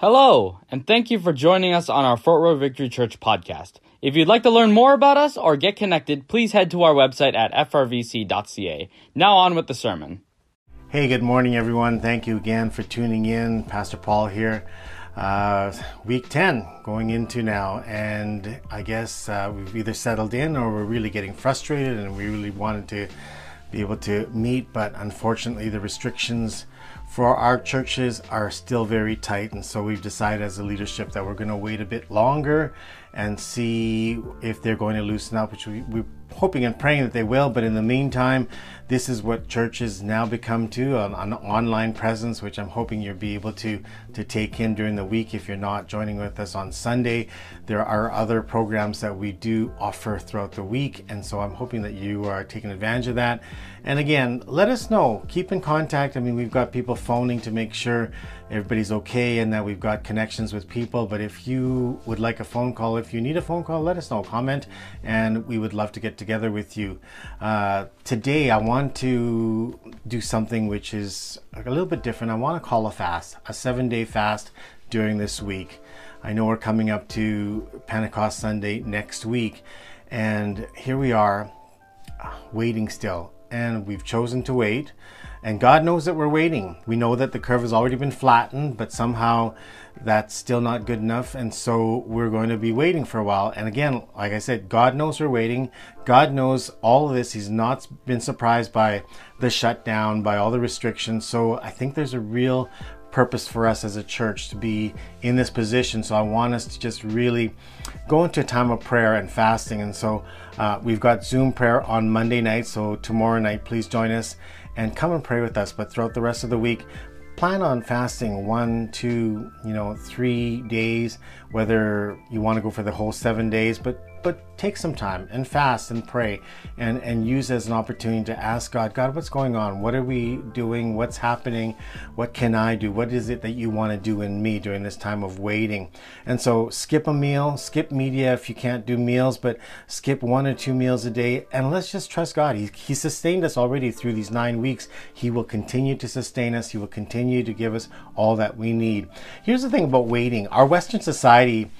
Hello, and thank you for joining us on our Fort Road Victory Church podcast. If you'd like to learn more about us or get connected, please head to our website at frvc.ca. Now on with the sermon. Hey, good morning, everyone. Thank you again for tuning in. Pastor Paul here. Uh, week 10 going into now, and I guess uh, we've either settled in or we're really getting frustrated and we really wanted to be able to meet, but unfortunately, the restrictions for our churches are still very tight. And so we've decided as a leadership that we're going to wait a bit longer and see if they're going to loosen up, which we, we're hoping and praying that they will. But in the meantime, this is what churches now become to an, an online presence, which I'm hoping you'll be able to, to take in during the week if you're not joining with us on Sunday. There are other programs that we do offer throughout the week. And so I'm hoping that you are taking advantage of that. And again, let us know. Keep in contact. I mean, we've got people phoning to make sure everybody's okay and that we've got connections with people. But if you would like a phone call, if you need a phone call, let us know. Comment, and we would love to get together with you. Uh, today, I want to do something which is a little bit different. I want to call a fast, a seven day fast during this week. I know we're coming up to Pentecost Sunday next week, and here we are uh, waiting still and we've chosen to wait. And God knows that we're waiting. We know that the curve has already been flattened, but somehow that's still not good enough. And so we're going to be waiting for a while. And again, like I said, God knows we're waiting. God knows all of this. He's not been surprised by the shutdown, by all the restrictions. So I think there's a real purpose for us as a church to be in this position. So I want us to just really go into a time of prayer and fasting. And so uh, we've got Zoom prayer on Monday night. So tomorrow night, please join us and come and pray with us. But throughout the rest of the week, plan on fasting one, two, you know, three days, whether you want to go for the whole seven days, but but take some time and fast and pray and, and use as an opportunity to ask God, God, what's going on? What are we doing? What's happening? What can I do? What is it that you want to do in me during this time of waiting? And so skip a meal, skip media if you can't do meals, but skip one or two meals a day and let's just trust God. He, he sustained us already through these nine weeks. He will continue to sustain us. He will continue to give us all that we need. Here's the thing about waiting. Our Western society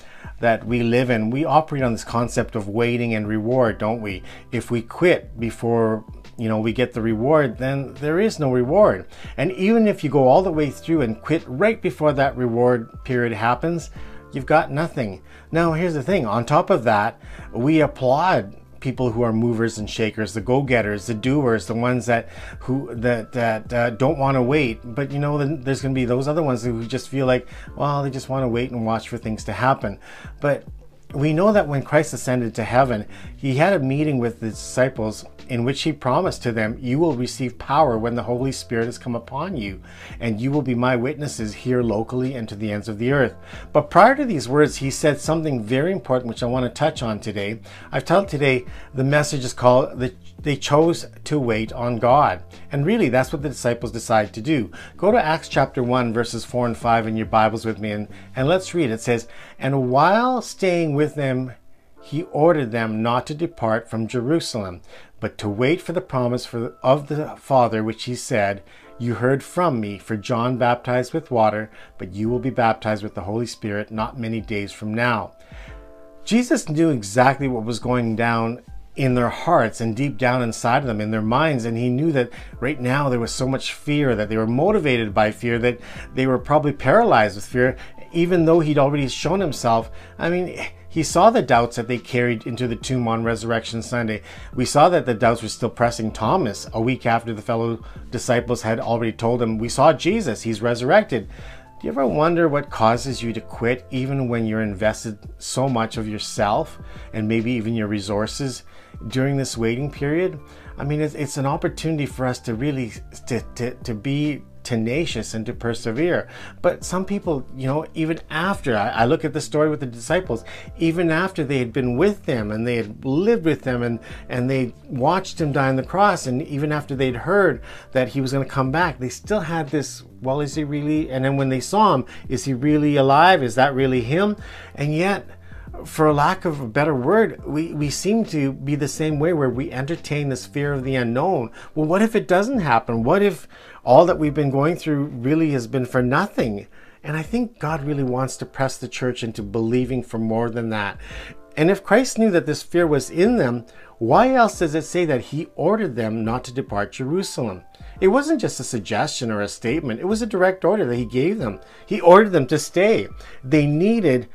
that we live in, we operate on this concept of waiting and reward, don't we? If we quit before you know we get the reward, then there is no reward. And even if you go all the way through and quit right before that reward period happens, you've got nothing. Now, here's the thing on top of that, we applaud people who are movers and shakers, the go-getters, the doers, the ones that who that that uh, don't want to wait. But you know, there's going to be those other ones who just feel like, well, they just want to wait and watch for things to happen. But we know that when Christ ascended to heaven, he had a meeting with the disciples in which he promised to them, You will receive power when the Holy Spirit has come upon you, and you will be my witnesses here locally and to the ends of the earth. But prior to these words, he said something very important, which I want to touch on today. I've told today the message is called the they chose to wait on God. And really, that's what the disciples decided to do. Go to Acts chapter 1, verses 4 and 5 in your Bibles with me, and, and let's read. It says, And while staying with them, he ordered them not to depart from Jerusalem, but to wait for the promise for, of the Father, which he said, You heard from me, for John baptized with water, but you will be baptized with the Holy Spirit not many days from now. Jesus knew exactly what was going down in their hearts and deep down inside of them, in their minds. And he knew that right now there was so much fear, that they were motivated by fear, that they were probably paralyzed with fear, even though he'd already shown himself. I mean, he saw the doubts that they carried into the tomb on Resurrection Sunday. We saw that the doubts were still pressing Thomas a week after the fellow disciples had already told him, We saw Jesus, he's resurrected. Do you ever wonder what causes you to quit even when you're invested so much of yourself and maybe even your resources during this waiting period? I mean, it's, it's an opportunity for us to really to, to, to be tenacious and to persevere. But some people, you know, even after I, I, look at the story with the disciples, even after they had been with them and they had lived with them and and they watched him die on the cross, and even after they'd heard that he was going to come back, they still had this. Well, is he really? And then when they saw him, is he really alive? Is that really him? And yet for lack of a better word, we, we seem to be the same way where we entertain this fear of the unknown. Well, what if it doesn't happen? What if all that we've been going through really has been for nothing? And I think God really wants to press the church into believing for more than that. And if Christ knew that this fear was in them, why else does it say that he ordered them not to depart Jerusalem? It wasn't just a suggestion or a statement, it was a direct order that he gave them. He ordered them to stay. They needed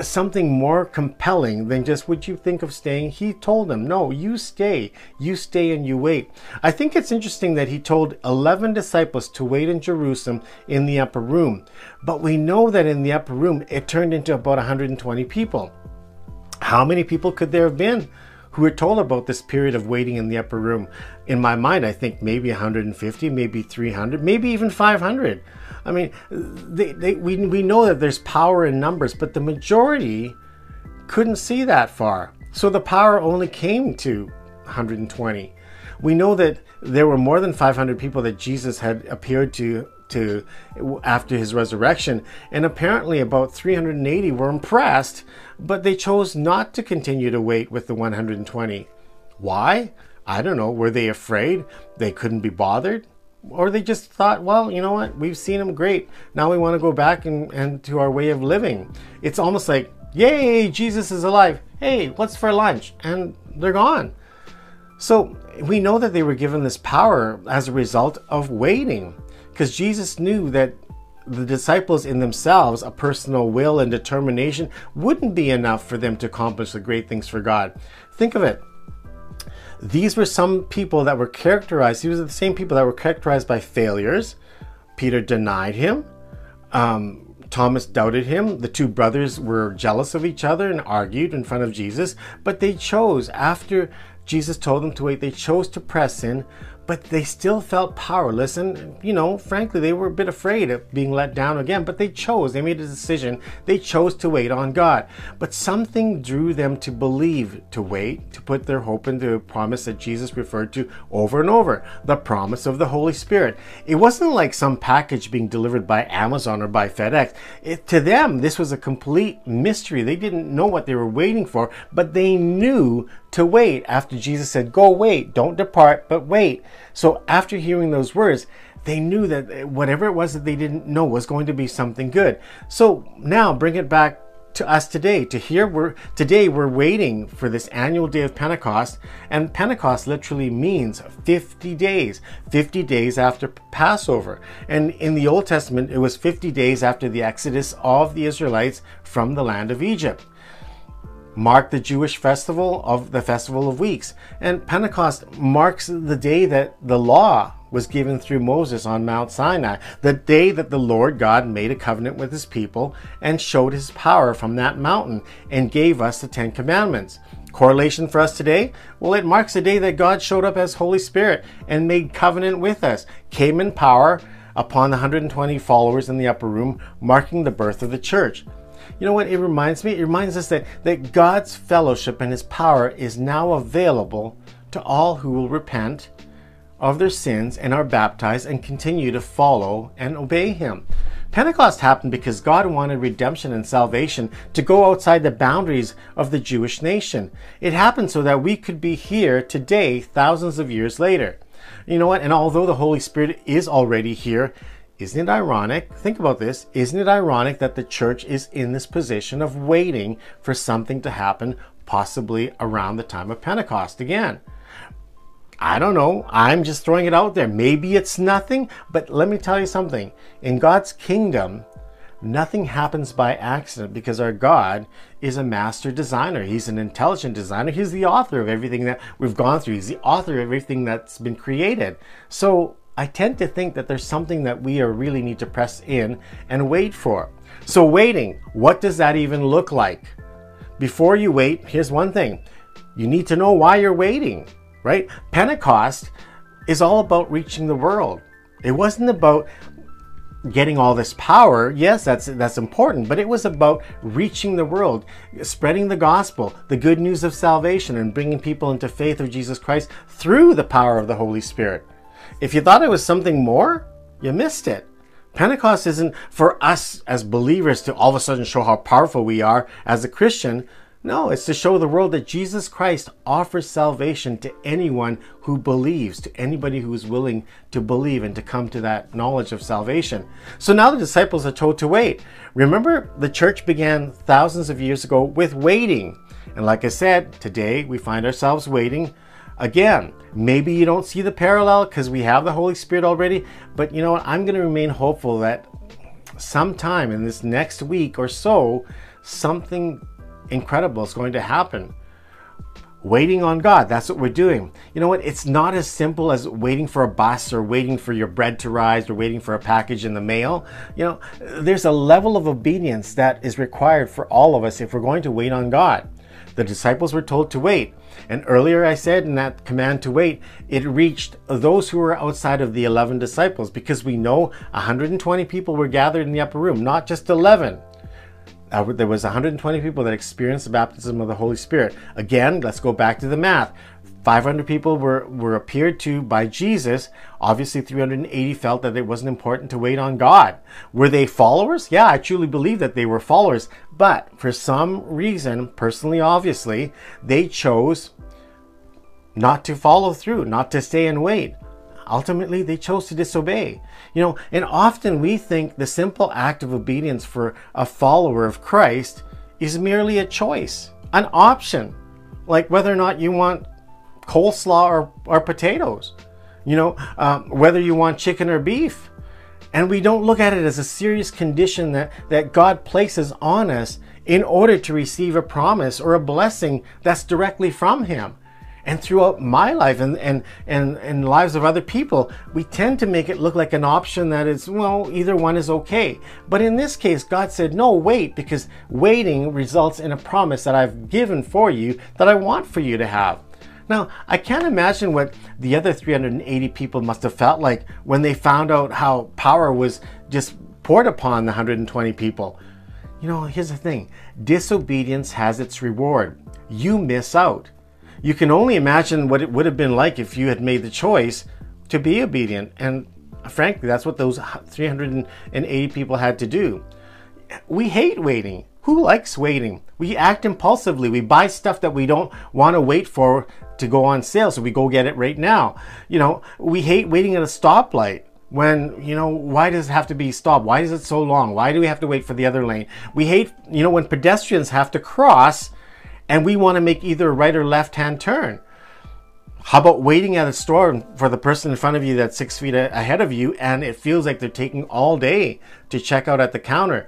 something more compelling than just would you think of staying. He told them no you stay. You stay and you wait. I think it's interesting that he told 11 disciples to wait in jerusalem in the upper room. But we know that in the upper room it turned into about 120 people. How many people could there have been who were told about this period of waiting in the upper room. In my mind, I think maybe 150, maybe 300, maybe even 500. I mean, they, they, we, we know that there's power in numbers, but the majority couldn't see that far. So the power only came to 120. We know that there were more than 500 people that Jesus had appeared to to after his resurrection and apparently about 380 were impressed but they chose not to continue to wait with the 120 why? I don't know. Were they afraid? They couldn't be bothered? Or they just thought well you know what? We've seen him great. Now we want to go back and, and to our way of living. It's almost like yay jesus is alive. Hey what's for lunch. And they're gone. So we know that they were given this power as a result of waiting because Jesus knew that the disciples in themselves, a personal will and determination, wouldn't be enough for them to accomplish the great things for God. Think of it. These were some people that were characterized, these were the same people that were characterized by failures. Peter denied him. Um, Thomas doubted him. The two brothers were jealous of each other and argued in front of Jesus. But they chose, after Jesus told them to wait, they chose to press in but they still felt powerless and you know frankly they were a bit afraid of being let down again but they chose they made a decision. They chose to wait on god. But something drew them to believe to wait to put their hope into a promise that jesus referred to over and over the promise of the holy spirit. It wasn't like some package being delivered by amazon or by fedex. It, to them this was a complete mystery. They didn't know what they were waiting for but they knew to wait after jesus said go wait don't depart but wait. So after hearing those words, they knew that whatever it was that they didn't know was going to be something good. So now bring it back to us today to hear we're today we're waiting for this annual day of pentecost and pentecost literally means 50 days 50 days after passover. And in the old testament it was 50 days after the exodus of the israelites from the land of egypt mark the Jewish festival of the Festival of Weeks. And Pentecost marks the day that the law was given through Moses on Mount Sinai, the day that the Lord God made a covenant with his people and showed his power from that mountain and gave us the Ten Commandments. Correlation for us today? Well, it marks the day that God showed up as Holy Spirit and made covenant with us, came in power upon the 120 followers in the upper room, marking the birth of the church. You know what it reminds me? It reminds us that, that God's fellowship and his power is now available to all who will repent of their sins and are baptized and continue to follow and obey him. Pentecost happened because God wanted redemption and salvation to go outside the boundaries of the Jewish nation. It happened so that we could be here today, thousands of years later. You know what? And although the Holy Spirit is already here, isn't it ironic? Think about this. Isn't it ironic that the church is in this position of waiting for something to happen, possibly around the time of Pentecost again? I don't know. I'm just throwing it out there. Maybe it's nothing, but let me tell you something. In God's kingdom, nothing happens by accident because our God is a master designer. He's an intelligent designer. He's the author of everything that we've gone through. He's the author of everything that's been created. So I tend to think that there's something that we really need to press in and wait for. So, waiting, what does that even look like? Before you wait, here's one thing you need to know why you're waiting, right? Pentecost is all about reaching the world. It wasn't about getting all this power. Yes, that's that's important, but it was about reaching the world, spreading the gospel, the good news of salvation and bringing people into faith of Jesus Christ through the power of the Holy Spirit. If you thought it was something more, you missed it. Pentecost isn't for us as believers to all of a sudden show how powerful we are as a Christian. No, it's to show the world that Jesus Christ offers salvation to anyone who believes, to anybody who is willing to believe and to come to that knowledge of salvation. So now the disciples are told to wait. Remember, the church began thousands of years ago with waiting. And like I said, today we find ourselves waiting again. Maybe you don't see the parallel because we have the Holy Spirit already, but you know what? I'm going to remain hopeful that sometime in this next week or so, something incredible is going to happen. Waiting on God, that's what we're doing. You know what? It's not as simple as waiting for a bus or waiting for your bread to rise or waiting for a package in the mail. You know, there's a level of obedience that is required for all of us if we're going to wait on God. The disciples were told to wait. And earlier I said in that command to wait, it reached those who were outside of the 11 disciples because we know 120 people were gathered in the upper room, not just 11 uh, there was 120 people that experienced the baptism of the Holy Spirit. Again, let's go back to the math. 500 people were, were appeared to by Jesus. Obviously, 380 felt that it wasn't important to wait on God. Were they followers? Yeah, I truly believe that they were followers. But for some reason, personally, obviously, they chose not to follow through, not to stay and wait. Ultimately, they chose to disobey. You know, and often we think the simple act of obedience for a follower of Christ is merely a choice, an option, like whether or not you want coleslaw or, or potatoes, you know, um, whether you want chicken or beef. And we don't look at it as a serious condition that, that God places on us in order to receive a promise or a blessing that's directly from Him and throughout my life and, and, and, and lives of other people, we tend to make it look like an option that is, well, either one is okay. But in this case, God said, no, wait, because waiting results in a promise that I've given for you that I want for you to have. Now, I can't imagine what the other 380 people must have felt like when they found out how power was just poured upon the 120 people. You know, here's the thing disobedience has its reward. You miss out you can only imagine what it would have been like if you had made the choice to be obedient. And frankly, that's what those 380 people had to do. We hate waiting. Who likes waiting? We act impulsively. We buy stuff that we don't want to wait for to go on sale, so we go get it right now. You know, we hate waiting at a stoplight when you know why does it have to be stopped why is it so long why do we have to wait for the other lane we hate you know when pedestrians have to cross and we want to make either a right or left hand turn. How about waiting at a store for the person in front of you that's six feet ahead of you and it feels like they're taking all day to check out at the counter?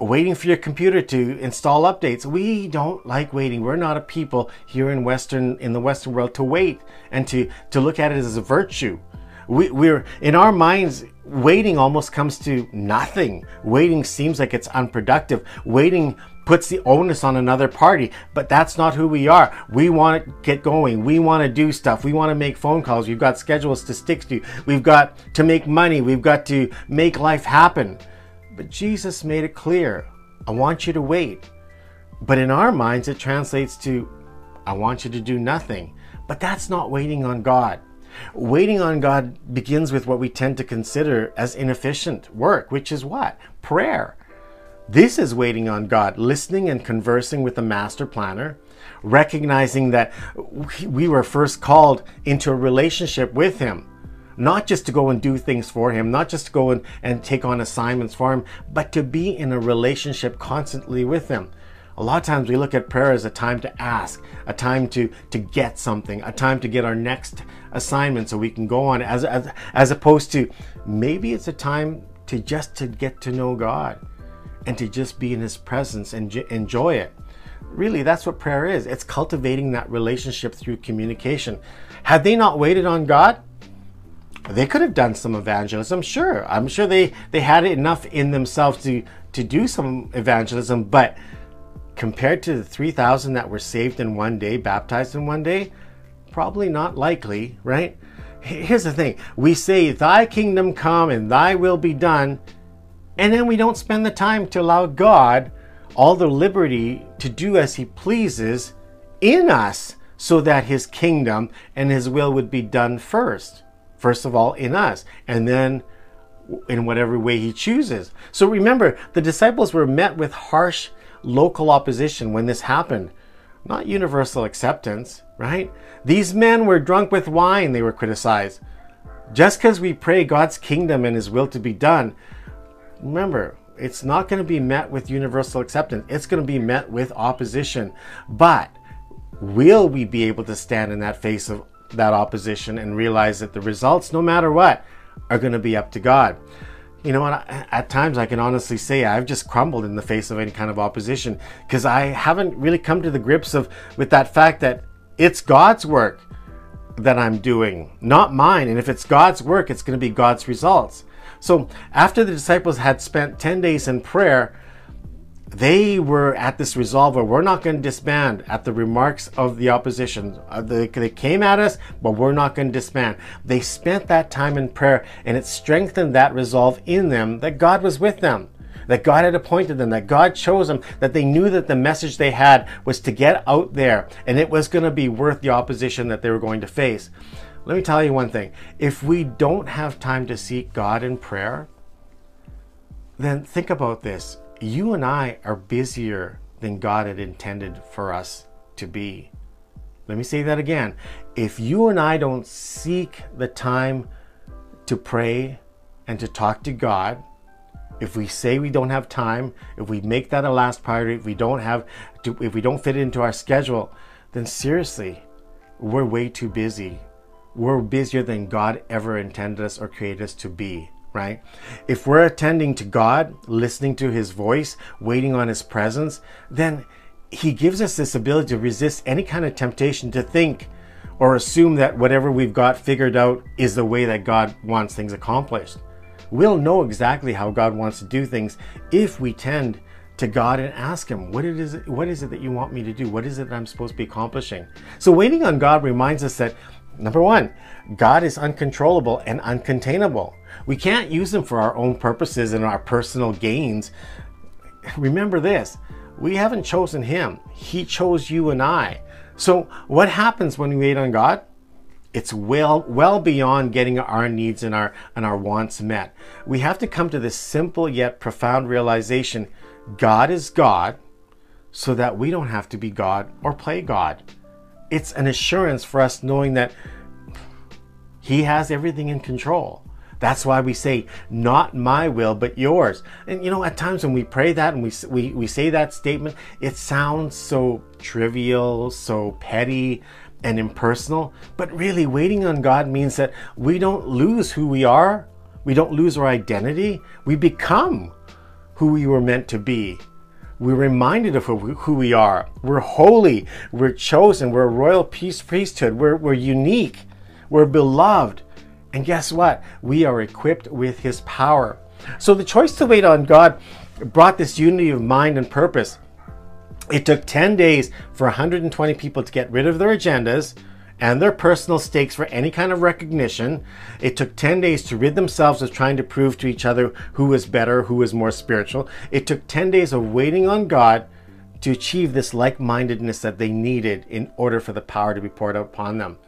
Waiting for your computer to install updates. We don't like waiting. We're not a people here in Western in the Western world to wait and to, to look at it as a virtue. We, we're in our minds waiting almost comes to nothing. Waiting seems like it's unproductive. Waiting puts the onus on another party. But that's not who we are. We want to get going. We want to do stuff. We want to make phone calls. We've got schedules to stick to. We've got to make money. We've got to make life happen. But Jesus made it clear I want you to wait. But in our minds, it translates to I want you to do nothing. But that's not waiting on God. Waiting on God begins with what we tend to consider as inefficient work, which is what? Prayer. This is waiting on God, listening and conversing with the master planner, recognizing that we were first called into a relationship with Him, not just to go and do things for Him, not just to go and, and take on assignments for Him, but to be in a relationship constantly with Him. A lot of times we look at prayer as a time to ask, a time to, to get something, a time to get our next assignment so we can go on, as, as, as opposed to maybe it's a time to just to get to know God and to just be in His presence and enjoy it. Really, that's what prayer is. It's cultivating that relationship through communication. Had they not waited on God, they could have done some evangelism. Sure, I'm sure they they had enough in themselves to to do some evangelism, but compared to the 3,000 that were saved in one day, baptized in one day, probably not likely, right? Here's the thing we say, Thy kingdom come and Thy will be done, and then we don't spend the time to allow God all the liberty to do as He pleases in us so that His kingdom and His will would be done first. First of all, in us, and then in whatever way He chooses. So remember, the disciples were met with harsh local opposition when this happened, not universal acceptance, right? These men were drunk with wine, they were criticized. Just because we pray God's kingdom and His will to be done, remember, it's not going to be met with universal acceptance. It's going to be met with opposition. But will we be able to stand in that face of that opposition and realize that the results, no matter what, are going to be up to God? You know, at times I can honestly say I've just crumbled in the face of any kind of opposition because I haven't really come to the grips of with that fact that it's God's work that I'm doing, not mine. And if it's God's work, it's going to be God's results. So after the disciples had spent 10 days in prayer, they were at this resolve where we're not going to disband at the remarks of the opposition. Uh, they, they came at us, but we're not going to disband. They spent that time in prayer and it strengthened that resolve in them that God was with them, that God had appointed them, that God chose them, that they knew that the message they had was to get out there and it was going to be worth the opposition that they were going to face. Let me tell you one thing if we don't have time to seek God in prayer, then think about this. You and I are busier than God had intended for us to be. Let me say that again. If you and I don't seek the time to pray and to talk to God, if we say we don't have time, if we make that a last priority, if we don't have to, if we don't fit it into our schedule, then seriously, we're way too busy we're busier than God ever intended us or created us to be, right? If we're attending to God, listening to His voice, waiting on His presence, then He gives us this ability to resist any kind of temptation to think or assume that whatever we've got figured out is the way that God wants things accomplished. We'll know exactly how God wants to do things if we tend to God and ask Him, what, it is, what is it that you want me to do? What is it that I'm supposed to be accomplishing? So, waiting on God reminds us that Number one, God is uncontrollable and uncontainable. We can't use him for our own purposes and our personal gains. Remember this we haven't chosen him, he chose you and I. So, what happens when we wait on God? It's well well beyond getting our needs and our and our wants met. We have to come to this simple yet profound realization God is God so that we don't have to be God or play God it's an assurance for us knowing that He has everything in control. That's why we say, not my will, but yours. And you know, at times when we pray that and we, we, we say that statement, it sounds so trivial, so petty, and impersonal. But really, waiting on God means that we don't lose who we are, we don't lose our identity, we become who we were meant to be. We're reminded of who we are. We're holy. We're chosen. We're a royal peace priesthood. We're, we're unique. We're beloved. And guess what? We are equipped with His power. So the choice to wait on God brought this unity of mind and purpose. It took 10 days for 120 people to get rid of their agendas and their personal stakes for any kind of recognition. It took 10 days to rid themselves of trying to prove to each other who was better, who was more spiritual. It took 10 days of waiting on God to achieve this like mindedness that they needed in order for the power to be poured out upon them.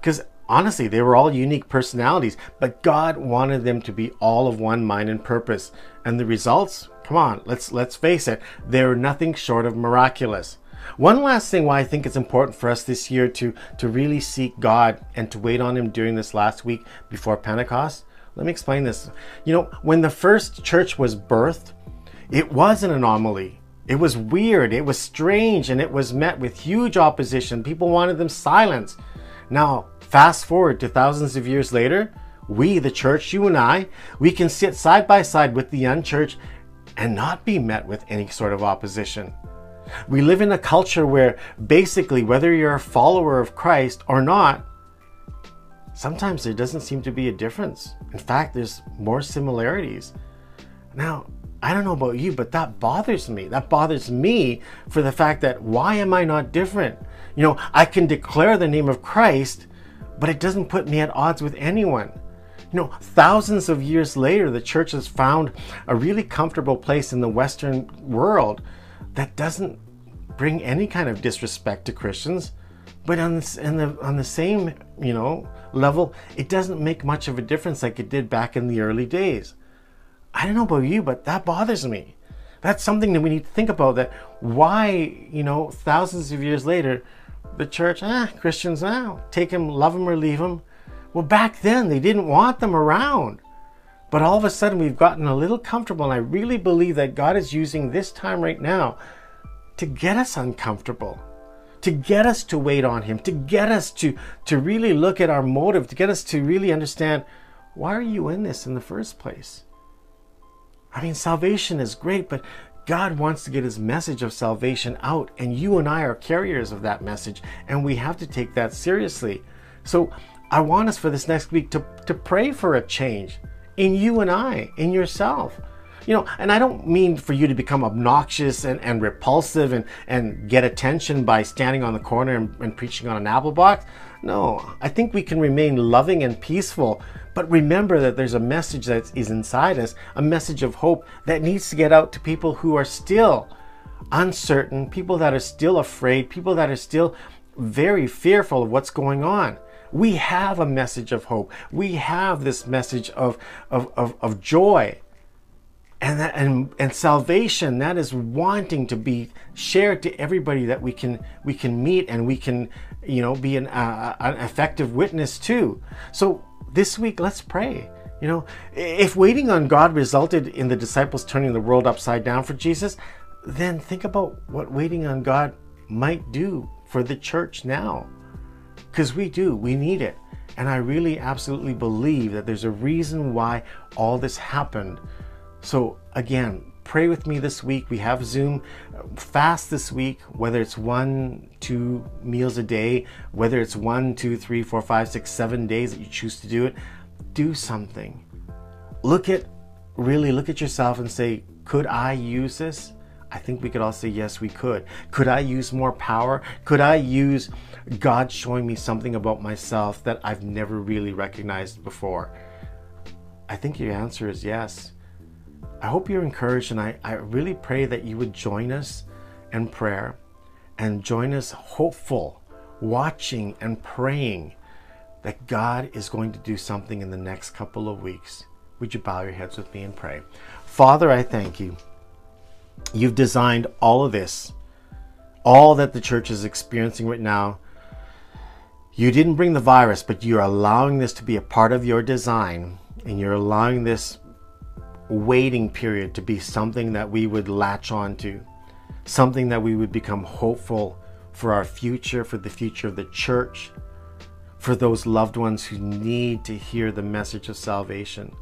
Because honestly, they were all unique personalities, but God wanted them to be all of one mind and purpose. And the results, come on, let's let's face it, they're nothing short of miraculous. One last thing why I think it's important for us this year to, to really seek God and to wait on Him during this last week before Pentecost. Let me explain this. You know, when the first church was birthed, it was an anomaly. It was weird, it was strange, and it was met with huge opposition. People wanted them silenced. Now, fast forward to thousands of years later, we, the church, you and I, we can sit side by side with the unchurched and not be met with any sort of opposition. We live in a culture where basically, whether you're a follower of Christ or not, sometimes there doesn't seem to be a difference. In fact, there's more similarities. Now, I don't know about you, but that bothers me. That bothers me for the fact that why am I not different? You know, I can declare the name of Christ, but it doesn't put me at odds with anyone. You know, thousands of years later, the church has found a really comfortable place in the Western world that doesn't bring any kind of disrespect to Christians. But on the, on the same, you know, level, it doesn't make much of a difference like it did back in the early days. I don't know about you, but that bothers me. That's something that we need to think about that why, you know, thousands of years later, the church, ah, Christians now, ah, take them, love them or leave them. Well, back then they didn't want them around. But all of a sudden we've gotten a little comfortable, and I really believe that God is using this time right now to get us uncomfortable, to get us to wait on Him, to get us to, to really look at our motive, to get us to really understand why are you in this in the first place? I mean, salvation is great, but God wants to get his message of salvation out, and you and I are carriers of that message, and we have to take that seriously. So, I want us for this next week to, to pray for a change in you and I, in yourself. You know, and I don't mean for you to become obnoxious and, and repulsive and, and get attention by standing on the corner and, and preaching on an apple box. No, I think we can remain loving and peaceful, but remember that there's a message that is inside us, a message of hope that needs to get out to people who are still uncertain, people that are still afraid, people that are still very fearful of what's going on. We have a message of hope. We have this message of, of, of, of joy and that and and salvation that is wanting to be shared to everybody that we can we can meet and we can you know be an, uh, an effective witness to. So this week let's pray. You know if waiting on god resulted in the disciples turning the world upside down for jesus then think about what waiting on god might do for the church now. Because we do we need it. And i really absolutely believe that there's a reason why all this happened so, again, pray with me this week. We have Zoom fast this week, whether it's one, two meals a day, whether it's one, two, three, four, five, six, seven days that you choose to do it. Do something. Look at, really look at yourself and say, could I use this? I think we could all say, yes, we could. Could I use more power? Could I use God showing me something about myself that I've never really recognized before? I think your answer is yes. I hope you're encouraged, and I, I really pray that you would join us in prayer and join us hopeful, watching and praying that God is going to do something in the next couple of weeks. Would you bow your heads with me and pray? Father, I thank you. You've designed all of this, all that the church is experiencing right now. You didn't bring the virus, but you're allowing this to be a part of your design, and you're allowing this waiting period to be something that we would latch on to, something that we would become hopeful for our future, for the future of the church, for those loved ones who need to hear the message of salvation,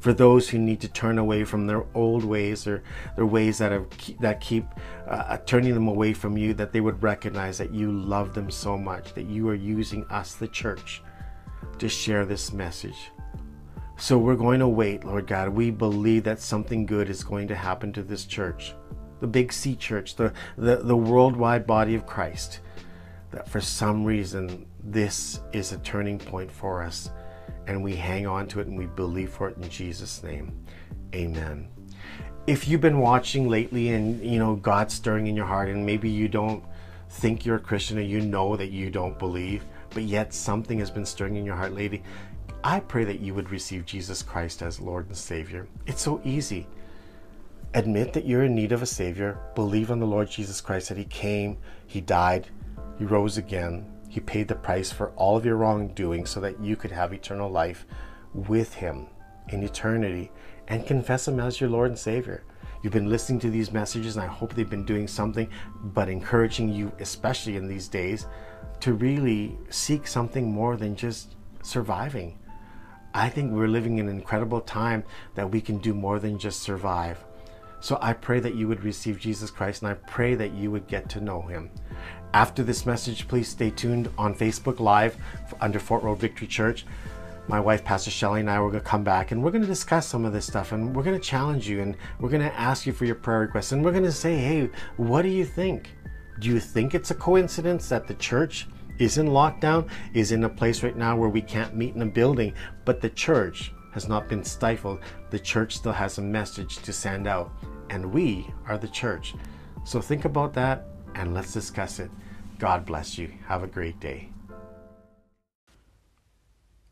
for those who need to turn away from their old ways or their ways that have that keep uh, turning them away from you, that they would recognize that you love them so much, that you are using us, the church, to share this message. So we're going to wait, Lord God. We believe that something good is going to happen to this church, the Big C church, the, the, the worldwide body of Christ. That for some reason, this is a turning point for us. And we hang on to it and we believe for it in Jesus' name. Amen. If you've been watching lately and you know God's stirring in your heart, and maybe you don't think you're a Christian or you know that you don't believe, but yet something has been stirring in your heart lately, I pray that you would receive Jesus Christ as Lord and Savior. It's so easy. Admit that you're in need of a Savior. Believe on the Lord Jesus Christ that He came, He died, He rose again. He paid the price for all of your wrongdoing so that you could have eternal life with Him in eternity and confess Him as your Lord and Savior. You've been listening to these messages, and I hope they've been doing something but encouraging you, especially in these days, to really seek something more than just surviving I think we're living in an incredible time that we can do more than just survive. So I pray that you would receive Jesus Christ and I pray that you would get to know him. After this message, please stay tuned on Facebook Live under Fort Road Victory Church. My wife, Pastor Shelley, and I are going to come back and we're going to discuss some of this stuff and we're going to challenge you and we're going to ask you for your prayer requests and we're going to say, hey, what do you think? Do you think it's a coincidence that the church is in lockdown, is in a place right now where we can't meet in a building, but the church has not been stifled. The church still has a message to send out, and we are the church. So think about that and let's discuss it. God bless you. Have a great day.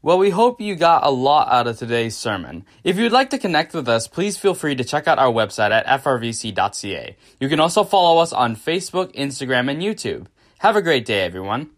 Well, we hope you got a lot out of today's sermon. If you'd like to connect with us, please feel free to check out our website at frvc.ca. You can also follow us on Facebook, Instagram, and YouTube. Have a great day, everyone.